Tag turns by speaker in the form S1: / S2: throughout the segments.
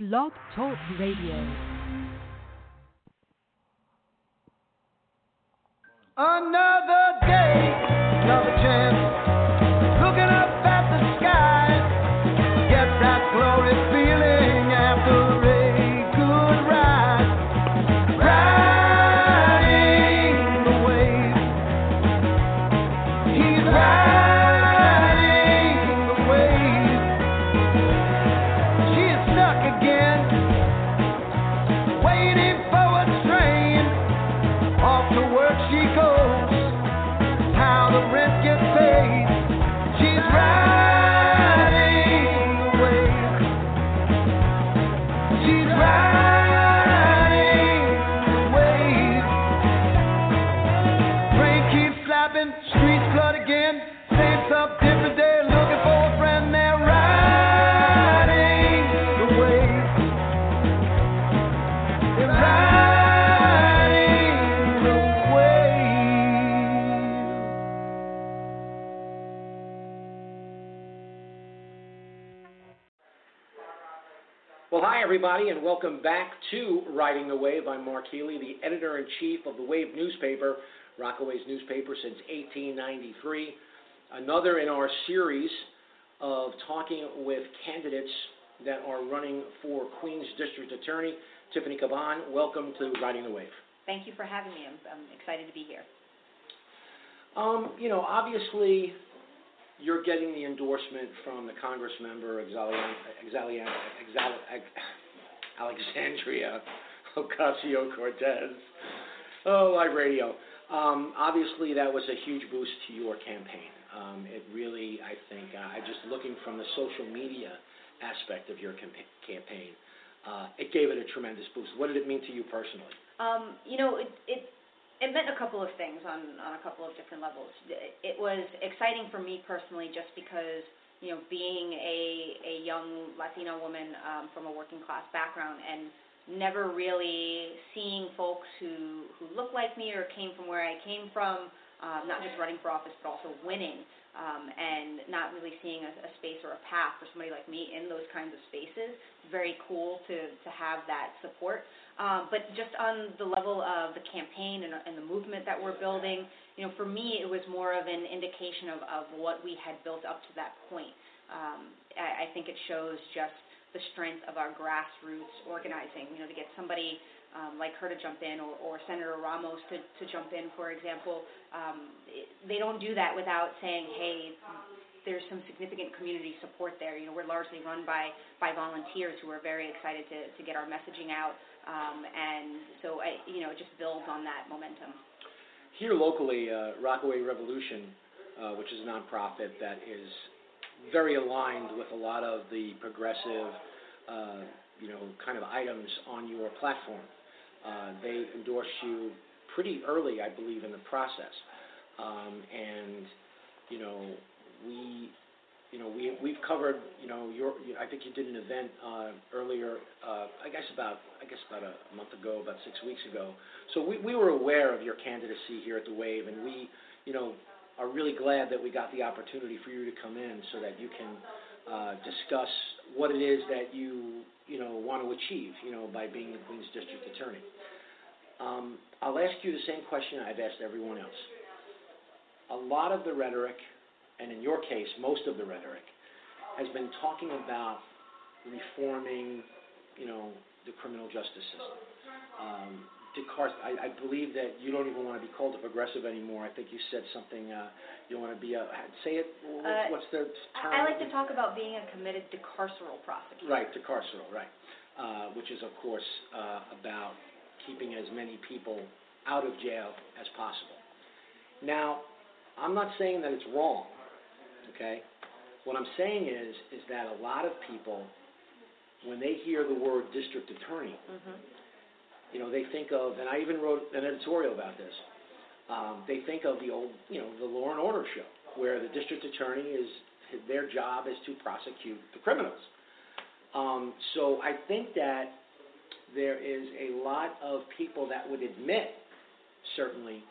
S1: Blog Talk Radio.
S2: Another day,
S3: everybody, and welcome back to Riding the Wave. I'm Mark Healey, the editor in chief of the Wave newspaper, Rockaway's newspaper since 1893. Another in our series of talking with candidates that are running for Queens District Attorney. Tiffany Cabán, welcome to Riding the Wave.
S4: Thank you for having me. I'm, I'm excited to be here.
S3: Um, you know, obviously, you're getting the endorsement from the Congress member Exalian, Exalian, Exal, Alexandria Ocasio Cortez. Oh, live radio. Um, obviously, that was a huge boost to your campaign. Um, it really, I think, uh, I just looking from the social media aspect of your campa- campaign, uh, it gave it a tremendous boost. What did it mean to you personally?
S4: Um, you know, it, it it meant a couple of things on on a couple of different levels. It was exciting for me personally, just because you know, being a a young Latino woman um, from a working class background and never really seeing folks who who look like me or came from where I came from, um, not just running for office but also winning, um, and not really seeing a, a space or a path for somebody like me in those kinds of spaces. Very cool to to have that support. Um, but just on the level of the campaign and, and the movement that we're building, you know, for me it was more of an indication of, of what we had built up to that point. Um, I, I think it shows just the strength of our grassroots organizing. You know, to get somebody um, like her to jump in, or, or Senator Ramos to, to jump in, for example, um, it, they don't do that without saying, hey, there's some significant community support there. You know, we're largely run by by volunteers who are very excited to to get our messaging out, um, and so I, you know, it just builds on that momentum.
S3: Here locally, uh, Rockaway Revolution, uh, which is a nonprofit that is very aligned with a lot of the progressive, uh, you know, kind of items on your platform. Uh, they endorse you pretty early, I believe, in the process, um, and you know, we, you know, we we've covered, you know, your. I think you did an event uh, earlier. Uh, I guess about I guess about a month ago, about six weeks ago. So we we were aware of your candidacy here at the Wave, and we, you know, are really glad that we got the opportunity for you to come in so that you can uh, discuss what it is that you you know want to achieve, you know, by being the Queens District Attorney. Um, I'll ask you the same question I've asked everyone else. A lot of the rhetoric and in your case, most of the rhetoric, has been talking about reforming, you know, the criminal justice system. Um, decar- I, I believe that you don't even want to be called a progressive anymore. I think you said something. Uh, you want to be a say it. What,
S4: Uh,
S3: what's the term?
S4: I, like to talk about being a committed decarceral prosecutor.
S3: Right, decarceral, right. Uh, which is, of course, uh, about keeping as many people out of jail as possible. Now, I'm not saying that it's wrong, okay? What I'm saying is, is that a lot of people, when they hear the word district attorney,
S4: hmm
S3: you know, they think of, and I even wrote an editorial about this. Um, they think of the old, you know, the Law and Order show, where the district attorney is their job is to prosecute the criminals. Um, so I think that there is a lot of people that would admit, certainly,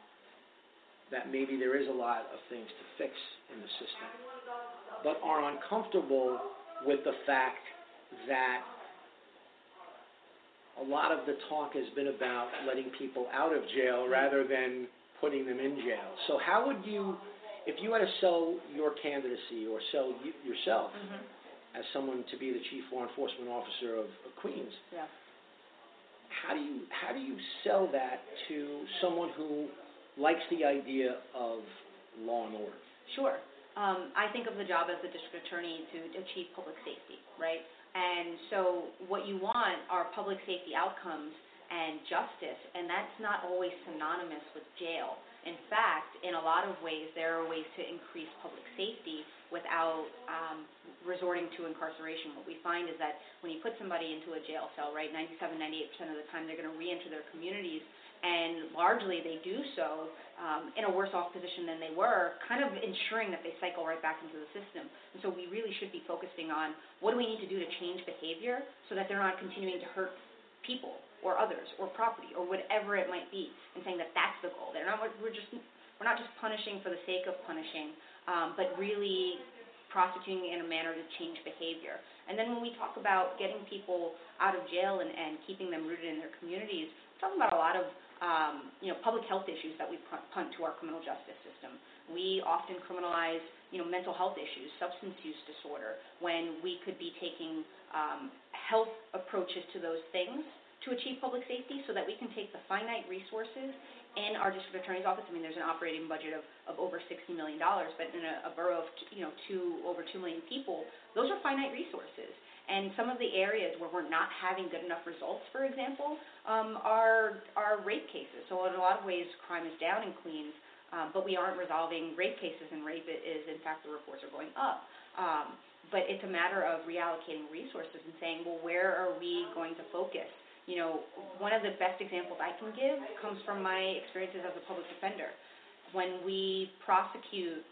S3: that maybe there is a lot of things to fix in the system, but are uncomfortable with the fact that a lot of the talk has been about letting people out of jail rather than putting them in jail. So how would you, if you had to sell your candidacy or sell you, yourself
S4: Mhm.
S3: as someone to be the chief law enforcement officer of, of Queens,
S4: Yeah.
S3: how do you how do you sell that to someone who likes the idea of law and order?
S4: Sure. Um, I think of the job as the district attorney to achieve public safety, right? And so what you want are public safety outcomes and justice, and that's not always synonymous with jail. In fact, in a lot of ways, there are ways to increase public safety without um, resorting to incarceration. What we find is that when you put somebody into a jail cell, right, 97, 98% of the time they're going to reenter their communities, and largely they do so um, in a worse off position than they were, kind of ensuring that they cycle right back into the system. And so we really should be focusing on what do we need to do to change behavior so that they're not continuing to hurt people or others or property or whatever it might be, and saying that that's the goal. They're not we're just we're not just punishing for the sake of punishing, um, but really prosecuting in a manner to change behavior. And then when we talk about getting people out of jail and, and keeping them rooted in their communities, we're talking about a lot of um, you know public health issues that we punt, to our criminal justice system. We often criminalize you know mental health issues, substance use disorder, when we could be taking um, health approaches to those things to achieve public safety so that we can take the finite resources in our district attorney's office. I mean, there's an operating budget of, of over $60 million, but in a, a borough of, you know, two, over 2 million people, those are finite resources. And some of the areas where we're not having good enough results, for example, um, are, are rape cases. So in a lot of ways, crime is down in Queens, um, but we aren't resolving rape cases, and rape is, in fact, the reports are going up. Um, but it's a matter of reallocating resources and saying, well, where are we going to focus? You know, one of the best examples I can give comes from my experiences as a public defender. When we prosecute,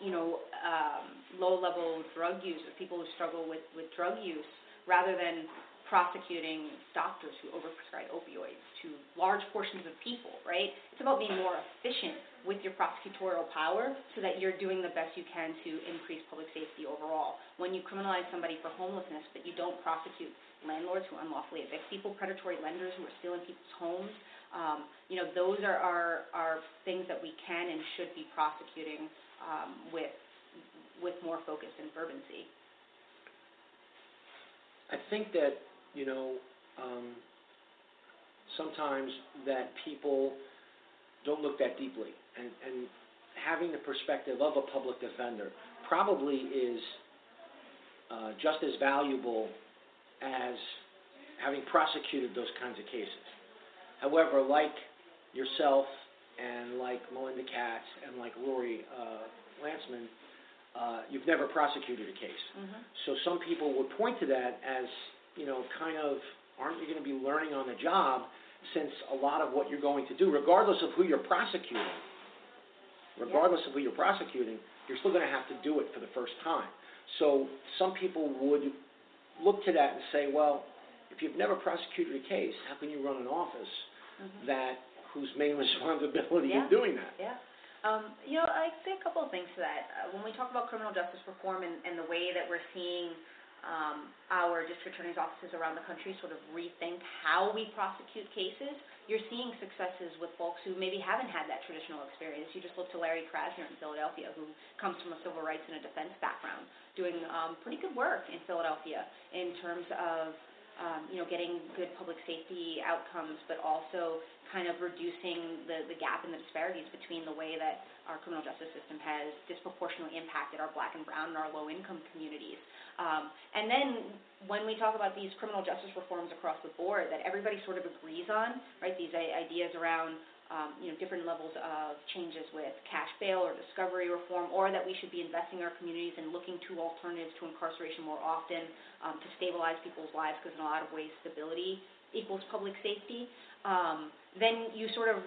S4: you know, um, low-level drug users, people who struggle with, with drug use, rather than prosecuting doctors who overprescribe opioids to large portions of people, right? It's about being more efficient with your prosecutorial power so that you're doing the best you can to increase public safety overall. When you criminalize somebody for homelessness, but you don't prosecute landlords who unlawfully evict people, predatory lenders who are stealing people's homes, um, you know, those are, are, are things that we can and should be prosecuting um, with, with more focus and fervency.
S3: I think that, you know, um, sometimes that people don't look that deeply, and, and having the perspective of a public defender probably is uh, just as valuable as having prosecuted those kinds of cases. However, like yourself and like Melinda Katz and like Rory uh, Lancman, uh, you've never prosecuted a case.
S4: Mm-hmm.
S3: So some people would point to that as, you know, kind of, aren't you going to be learning on the job since a lot of what you're going to do, regardless of who you're prosecuting, regardless of who you're prosecuting, you're still going to have to do it for the first time. So some people would look to that and say, well, if you've never prosecuted a case, how can you run an office
S4: Mm-hmm.
S3: that whose main responsibility
S4: Yeah.
S3: is doing that?
S4: Yeah. Um, you know, I say a couple of things to that. Uh, when we talk about criminal justice reform and, and the way that we're seeing um, our district attorneys' offices around the country sort of rethink how we prosecute cases, you're seeing successes with folks who maybe haven't had that traditional experience. You just look to Larry Krasner in Philadelphia, who comes from a civil rights and a defense background, doing um, pretty good work in Philadelphia in terms of um, you know, getting good public safety outcomes, but also kind of reducing the, the gap and the disparities between the way that our criminal justice system has disproportionately impacted our black and brown and our low income communities. Um, and then when we talk about these criminal justice reforms across the board that everybody sort of agrees on, right, these ideas around um, you know, different levels of changes with cash bail or discovery reform, or that we should be investing in our communities and looking to alternatives to incarceration more often um, to stabilize people's lives, because in a lot of ways stability equals public safety, um, then you sort of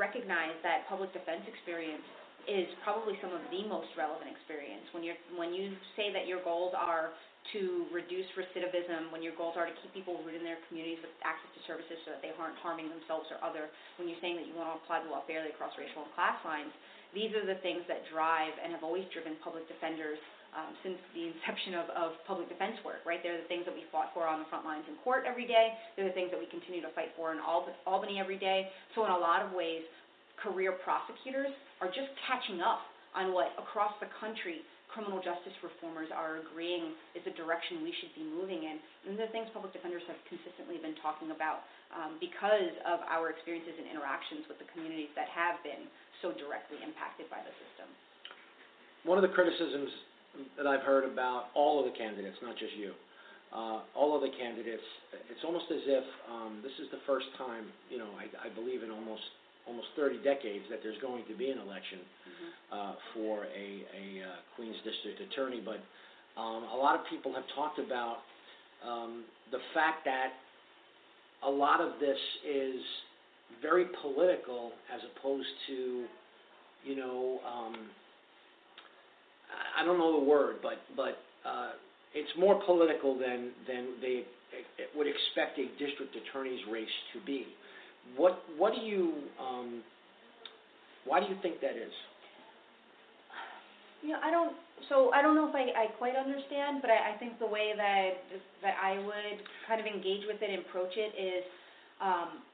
S4: recognize that public defense experience is probably some of the most relevant experience. When you're when you say that your goals are to reduce recidivism, when your goals are to keep people rooted in their communities with access to services so that they aren't harming themselves or other, when you're saying that you want to apply the law fairly across racial and class lines, these are the things that drive and have always driven public defenders um, since the inception of, of public defense work, right? They're the things that we fought for on the front lines in court every day. They're the things that we continue to fight for in Alb- Albany every day. So in a lot of ways, career prosecutors are just catching up on what across the country criminal justice reformers are agreeing is the direction we should be moving in. And the things public defenders have consistently been talking about um, because of our experiences and interactions with the communities that have been so directly impacted by the system.
S3: One of the criticisms that I've heard about all of the candidates, not just you, uh, all of the candidates, it's almost as if um, this is the first time, you know, I, I believe in almost almost 30 decades that there's going to be an election uh, for a, a uh, Queens District Attorney. But um, a lot of people have talked about um, the fact that a lot of this is very political as opposed to, you know, um, I- don't know the word, but but uh, it's more political than than they would expect a district attorney's race to be. What what do you um, why do you think that is?
S4: Know, I don't, so I don't know if I, I quite understand, but I, I think the way that, that I would kind of engage with it and approach it is, um,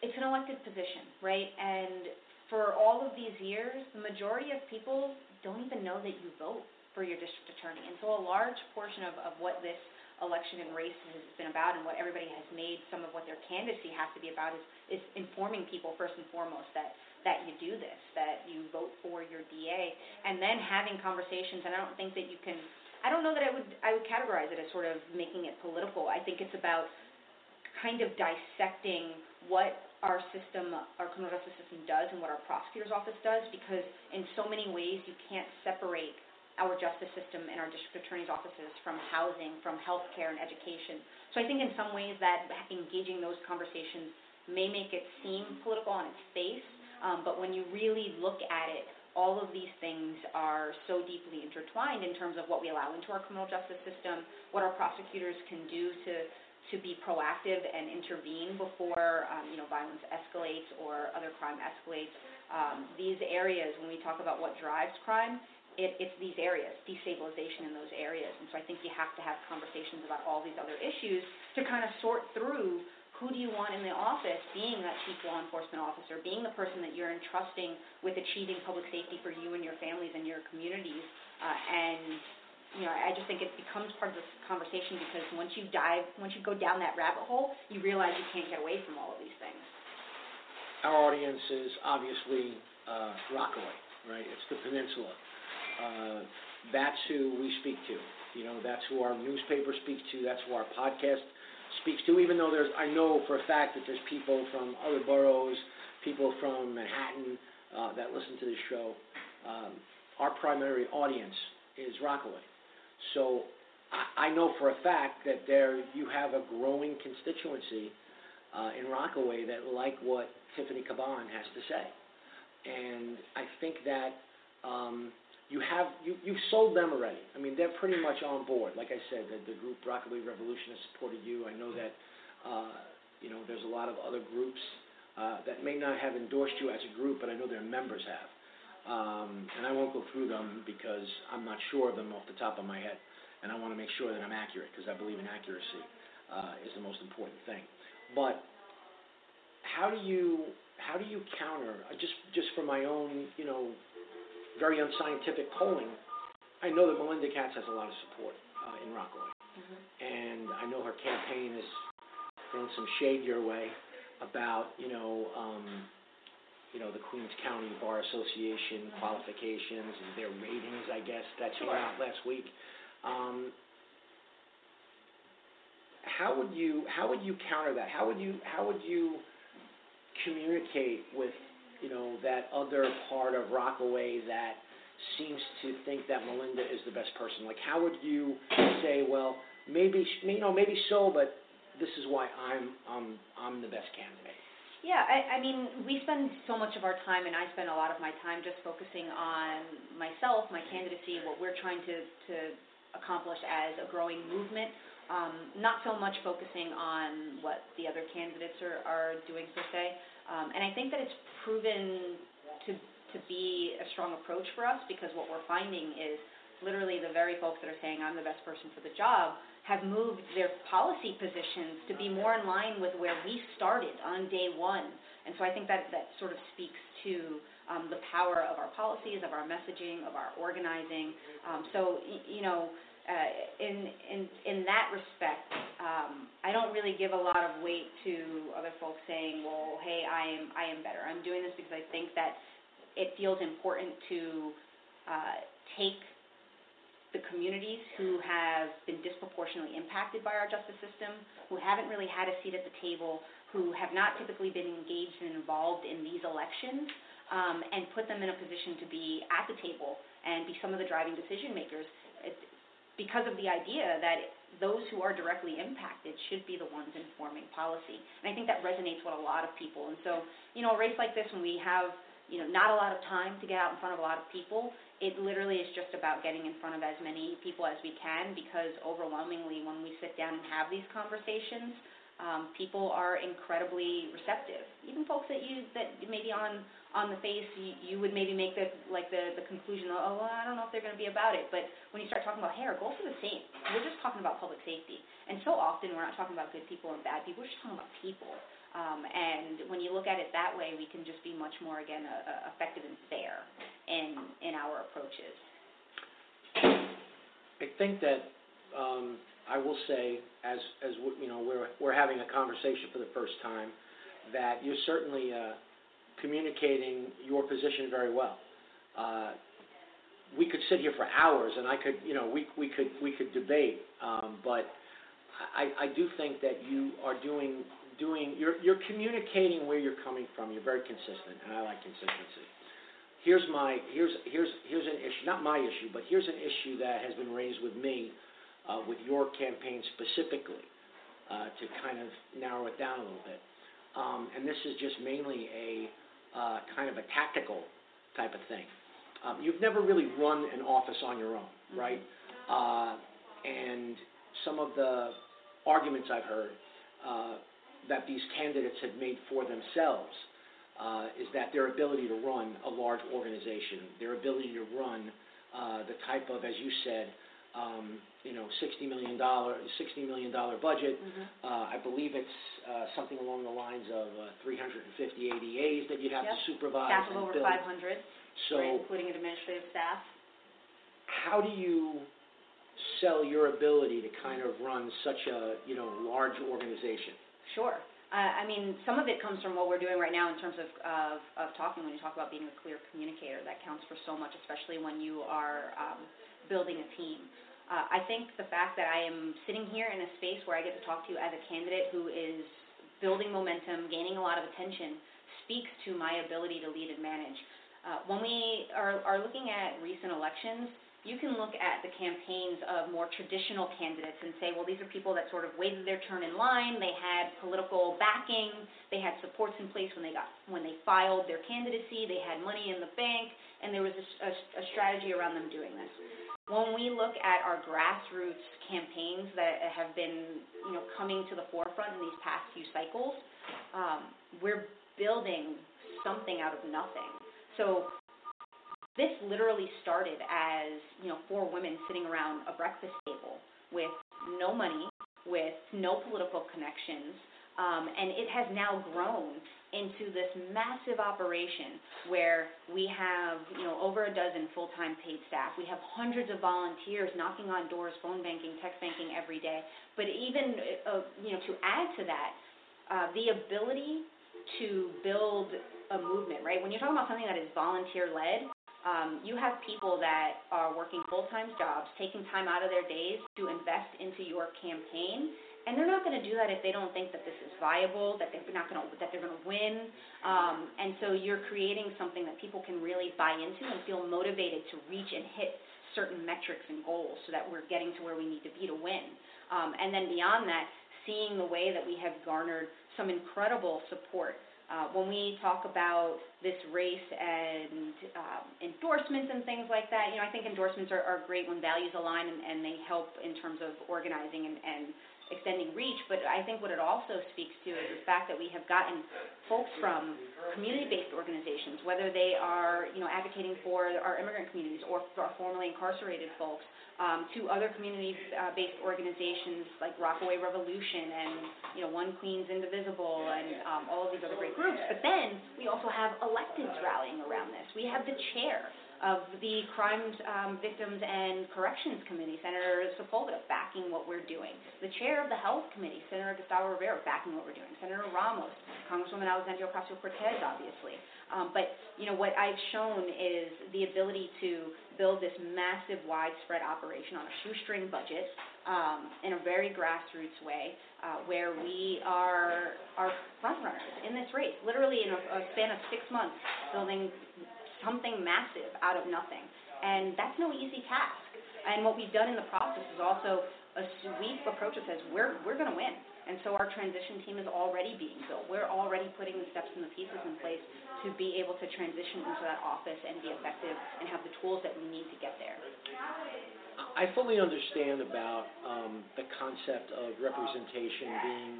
S4: it's an elected position, right? And for all of these years, the majority of people don't even know that you vote for your district attorney. And so a large portion of, of what this election and race has been about and what everybody has made some of what their candidacy has to be about is, is informing people first and foremost that that you do this, that you vote for your DA, and then having conversations. And I don't think that you can. I don't know that I would I would categorize it as sort of making it political. I think it's about kind of dissecting what our system, our criminal justice system does and what our prosecutor's office does, because in so many ways you can't separate our justice system and our district attorney's offices from housing, from healthcare and education. So I think in some ways that engaging those conversations may make it seem political on its face, um, but when you really look at it, all of these things are so deeply intertwined in terms of what we allow into our criminal justice system, what our prosecutors can do to to be proactive and intervene before um, you know violence escalates or other crime escalates. Um, these areas, when we talk about what drives crime, it, it's these areas, destabilization in those areas. And so I think you have to have conversations about all these other issues to kind of sort through who do you want in the office being that chief law enforcement officer, being the person that you're entrusting with achieving public safety for you and your families and your communities. Uh, and, you know, I just think it becomes part of this conversation because once you dive, once you go down that rabbit hole, you realize you can't get away from all of these things.
S3: Our audience is obviously uh, Rockaway, right? It's the peninsula. Uh, that's who we speak to. You know, that's who our newspaper speaks to. That's who our podcast speaks to, even though there's, I know for a fact that there's people from other boroughs, people from Manhattan uh, that listen to this show. Um, our primary audience is Rockaway. So I, I know for a fact that there you have a growing constituency uh, in Rockaway that like what Tiffany Cabán has to say. And I think that um, you have you you've sold them already. I mean, they're pretty much on board. Like I said, the, the group Rockaway Revolution has supported you. I know that uh, you know there's a lot of other groups uh, that may not have endorsed you as a group, but I know their members have. Um, and I won't go through them because I'm not sure of them off the top of my head, and I want to make sure that I'm accurate because I believe in accuracy uh, is the most important thing. But how do you how do you counter uh, just just for my own you know very unscientific polling, I know that Melinda Katz has a lot of support uh, in Rockaway. And I know her campaign is throwing some shade your way about, you know, um, you know, the Queens County Bar Association qualifications and their ratings, I guess, that came
S4: Sure.
S3: out last week. Um, how would you how would you counter that? How would you how would you communicate with you know that other part of Rockaway that seems to think that Melinda is the best person? Like how would you say, well, maybe you know maybe so, but this is why I'm I'm I'm the best candidate.
S4: Yeah, I, I mean, we spend so much of our time, and I spend a lot of my time just focusing on myself, my candidacy, what we're trying to, to accomplish as a growing movement. Um, not so much focusing on what the other candidates are, are doing per se. Um, and I think that it's proven to, to be a strong approach for us because what we're finding is literally the very folks that are saying I'm the best person for the job have moved their policy positions to be more in line with where we started on day one. And so I think that that sort of speaks to um, the power of our policies, of our messaging, of our organizing. Um, so you know, uh, in in in that respect, um, I don't really give a lot of weight to other folks saying, "Well, hey, I am I am better." I'm doing this because I think that it feels important to uh, take the communities who have been disproportionately impacted by our justice system, who haven't really had a seat at the table, who have not typically been engaged and involved in these elections, um, and put them in a position to be at the table and be some of the driving decision makers it, because of the idea that those who are directly impacted should be the ones informing policy. And I think that resonates with a lot of people. And so, you know, a race like this, when we have you know, not a lot of time to get out in front of a lot of people. It literally is just about getting in front of as many people as we can because overwhelmingly when we sit down and have these conversations, um, people are incredibly receptive. Even folks that you that maybe on on the face you, you would maybe make the like the the conclusion, oh well, I don't know if they're going to be about it. But when you start talking about hair, goals are the same. We're just talking about public safety, and so often we're not talking about good people and bad people. We're just talking about people. Um, and when you look at it that way, we can just be much more, again, uh, uh, effective and fair in, in our approaches.
S3: I think that um, I will say, as as you know, we're we're having a conversation for the first time, that you're certainly uh, communicating your position very well. Uh, we could sit here for hours, and I could, you know, we we could we could debate, um, but I, I do think that you are doing doing, you're, you're communicating where you're coming from. You're very consistent, and I like consistency. Here's my, here's, here's, here's an issue, not my issue, but here's an issue that has been raised with me, uh, with your campaign specifically, uh, to kind of narrow it down a little bit. Um, and this is just mainly a uh, kind of a tactical type of thing. Um, you've never really run an office on your own,
S4: Mm-hmm.
S3: right? Uh, and some of the arguments I've heard uh, that these candidates have made for themselves uh, is that their ability to run a large organization, their ability to run uh, the type of, as you said, um, you know, $60 million, $60 million budget.
S4: Mm-hmm.
S3: Uh, I believe it's uh, something along the lines of uh, 350 ADAs that you'd have to supervise
S4: Staff of
S3: and
S4: over
S3: build.
S4: 500,
S3: So
S4: right, including administrative staff.
S3: how do you sell your ability to kind of run such a, you know, large organization?
S4: Sure. Uh, I mean, some of it comes from what we're doing right now in terms of, of, of talking, when you talk about being a clear communicator. That counts for so much, especially when you are um, building a team. Uh, I think the fact that I am sitting here in a space where I get to talk to you as a candidate who is building momentum, gaining a lot of attention, speaks to my ability to lead and manage. Uh, when we are, are looking at recent elections, you can look at the campaigns of more traditional candidates and say, well, these are people that sort of waited their turn in line. They had political backing. They had supports in place when they got when they filed their candidacy. They had money in the bank, and there was a, a, a strategy around them doing this. When we look at our grassroots campaigns that have been, you know, coming to the forefront in these past few cycles, um, we're building something out of nothing. So this literally started as you know four women sitting around a breakfast table with no money, with no political connections, um, and it has now grown into this massive operation where we have you know over a dozen full-time paid staff. We have hundreds of volunteers knocking on doors, phone banking, text banking every day. But even uh, you know to add to that, uh, the ability to build a movement, right? When you're talking about something that is volunteer-led, um, you have people that are working full-time jobs, taking time out of their days to invest into your campaign, and they're not going to do that if they don't think that this is viable, that they're not going to that they're going to win. Um, and so you're creating something that people can really buy into and feel motivated to reach and hit certain metrics and goals, so that we're getting to where we need to be to win. Um, and then beyond that, seeing the way that we have garnered some incredible support uh, when we talk about this race and um, endorsements and things like that, you know, I think endorsements are, are great when values align and, and they help in terms of organizing and, and extending reach, but I think what it also speaks to is the fact that we have gotten folks from community-based organizations, whether they are, you know, advocating for our immigrant communities or for our formerly incarcerated folks, um, to other community-based organizations like Rockaway Revolution and, you know, One Queens Indivisible and um, all of these other great groups. But then we also have electeds rallying around this. We have the chair of the Crimes um, Victims and Corrections Committee, Senator Sepulveda, backing what we're doing. The chair of the Health Committee, Senator Gustavo Rivera, backing what we're doing. Senator Ramos, Congresswoman Alexandria Ocasio-Cortez, obviously. Um, but you know what I've shown is the ability to build this massive, widespread operation on a shoestring budget um, in a very grassroots way, uh, where we are are front runners in this race. Literally in a, a span of six months, building something massive out of nothing. And that's no easy task. And what we've done in the process is also a sweep approach that says we're, we're going to win. And so our transition team is already being built. We're already putting the steps and the pieces in place to be able to transition into that office and be effective and have the tools that we need to get there.
S3: I fully understand about um, the concept of representation being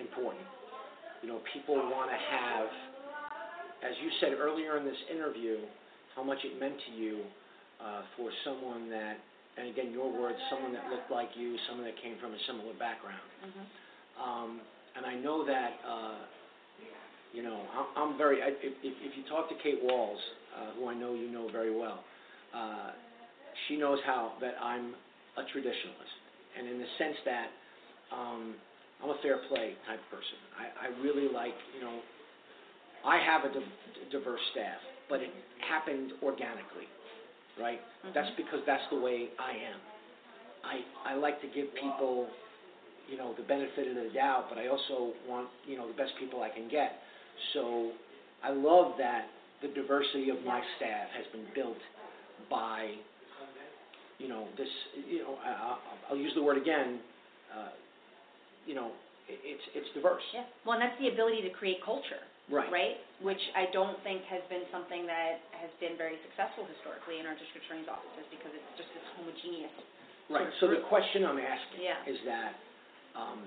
S3: important. You know, people want to have as you said earlier in this interview, how much it meant to you uh, for someone that, and again, your words, someone that looked like you, someone that came from a similar background.
S4: Mm-hmm.
S3: Um, and I know that, uh, you know, I'm, I'm very, I, if, if you talk to Kate Walls, uh, who I know you know very well, uh, she knows how that I'm a traditionalist. And in the sense that um, I'm a fair play type person. I, I really like, you know, I have a diverse staff, but it happened organically, right?
S4: Mm-hmm.
S3: That's because that's the way I am. I I like to give people, you know, the benefit of the doubt, but I also want, you know, the best people I can get. So I love that the diversity of my staff has been built by, you know, this, you know, I, I'll use the word again, uh, you know, it's it's diverse.
S4: Yeah. Well, and that's the ability to create culture.
S3: Right.
S4: Right? Which I don't think has been something that has been very successful historically in our district attorney's offices because it's just this homogeneous.
S3: Right, so the question I'm asking
S4: Yeah.
S3: is that, um,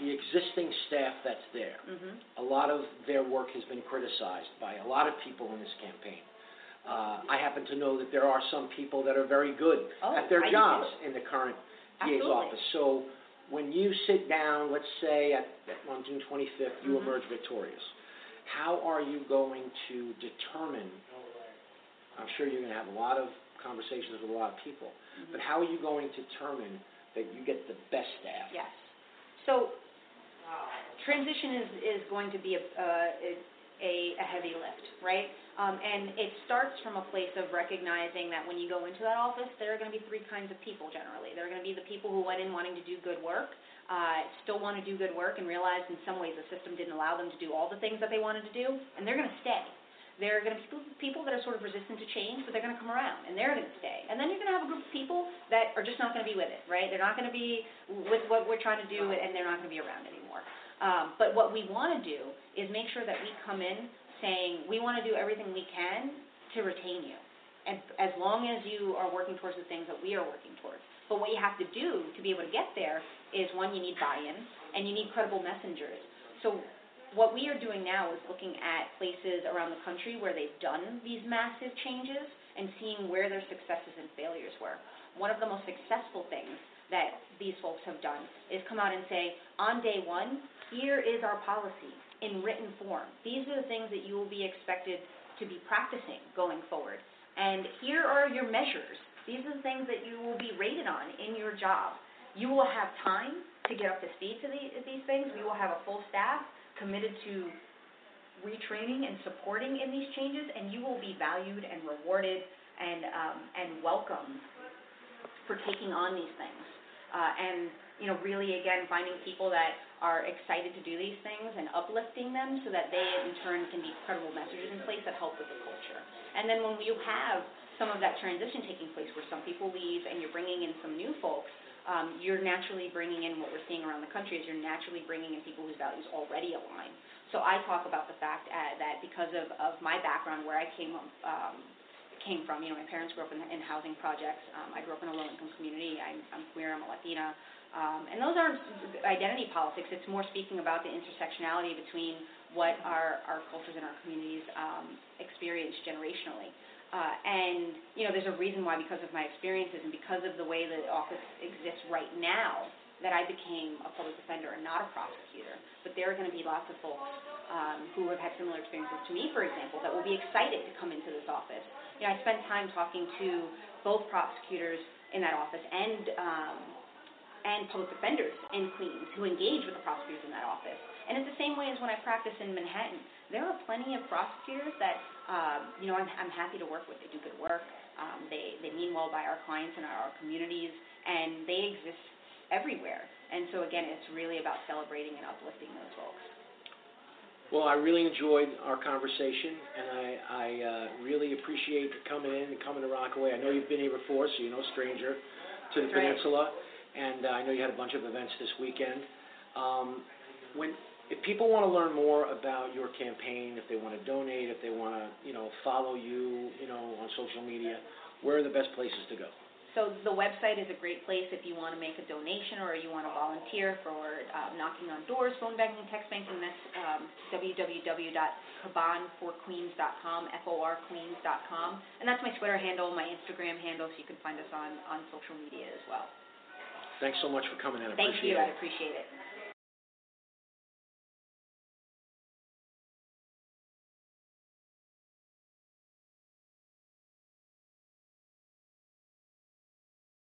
S3: the existing staff that's there,
S4: Mhm.
S3: a lot of their work has been criticized by a lot of people in this campaign. Uh, I happen to know that there are some people that are very good
S4: Oh,
S3: at their
S4: I do
S3: jobs in the current DA's
S4: Absolutely.
S3: office. So when you sit down, let's say at, at on June twenty-fifth, you
S4: Mhm.
S3: emerge victorious, how are you going to determine, I'm sure you're gonna have a lot of conversations with a lot of people,
S4: Mhm.
S3: but how are you going to determine that you get the best staff?
S4: Yes. So transition is, is going to be a, uh, a, a heavy lift, right? Um, and it starts from a place of recognizing that when you go into that office, there are going to be three kinds of people generally. There are going to be the people who went in wanting to do good work, uh, still want to do good work, and realize in some ways the system didn't allow them to do all the things that they wanted to do, and they're going to stay. There are going to be people- that are sort of resistant to change, but they're going to come around, and they're going to stay. And then you're going to have a group of people that are just not going to be with it, right? They're not going to be with what we're trying to do, and they're not going to be around anymore. Um, but what we want to do is make sure that we come in saying, we want to do everything we can to retain you, and as long as you are working towards the things that we are working towards. But what you have to do to be able to get there is, one, you need buy-in, and you need credible messengers. So what we are doing now is looking at places around the country where they've done these massive changes and seeing where their successes and failures were. One of the most successful things that these folks have done is come out and say, on day one, here is our policy in written form. These are the things that you will be expected to be practicing going forward. And here are your measures. These are the things that you will be rated on in your job. You will have time to get up to speed to the, these things. We will have a full staff committed to retraining and supporting in these changes, and you will be valued and rewarded and, um, and welcomed for taking on these things. Uh, and, you know, really, again, finding people that are excited to do these things and uplifting them so that they, in turn, can be credible messages in place that help with the culture. And then when you have some of that transition taking place where some people leave and you're bringing in some new folks, um, you're naturally bringing in what we're seeing around the country is you're naturally bringing in people whose values already align. So I talk about the fact uh, that because of, of my background, where I came um, came from. You know, my parents grew up in, in housing projects. Um, I grew up in a low-income community. I'm, I'm queer. I'm a Latina. Um, and those aren't identity politics. It's more speaking about the intersectionality between what our, our cultures and our communities um, experience generationally. Uh, and, you know, there's a reason why, because of my experiences and because of the way the office exists right now, that I became a public defender and not a prosecutor. But there are going to be lots of folks um, who have had similar experiences to me, for example, that will be excited to come into this office. You know, I spent time talking to both prosecutors in that office and um, and public defenders in Queens who engage with the prosecutors in that office. And it's the same way as when I practice in Manhattan. There are plenty of prosecutors that, um, you know, I'm, I'm happy to work with. They do good work. Um, they, they mean well by our clients and our, communities, and they exist everywhere. And so again, it's really about celebrating and uplifting those folks.
S3: Well, I really enjoyed our conversation, and I, I uh, really appreciate you coming in and coming to Rockaway. I know you've been here before, so you're no stranger to the
S4: That's right.
S3: peninsula, and uh, I know you had a bunch of events this weekend. Um, when if people want to learn more about your campaign, if they want to donate, if they want to, you know, follow you, you know, on social media, where are the best places to go?
S4: So the website is a great place if you want to make a donation or you want to volunteer for um, knocking on doors, phone banking, text banking. That's um, www.cabanforqueens.com, F-O-R queens.com. And that's my Twitter handle, my Instagram handle, so you can find us on, on social media as well.
S3: Thanks so much for coming in. I
S4: Thank
S3: appreciate
S4: you,
S3: it.
S4: I appreciate it.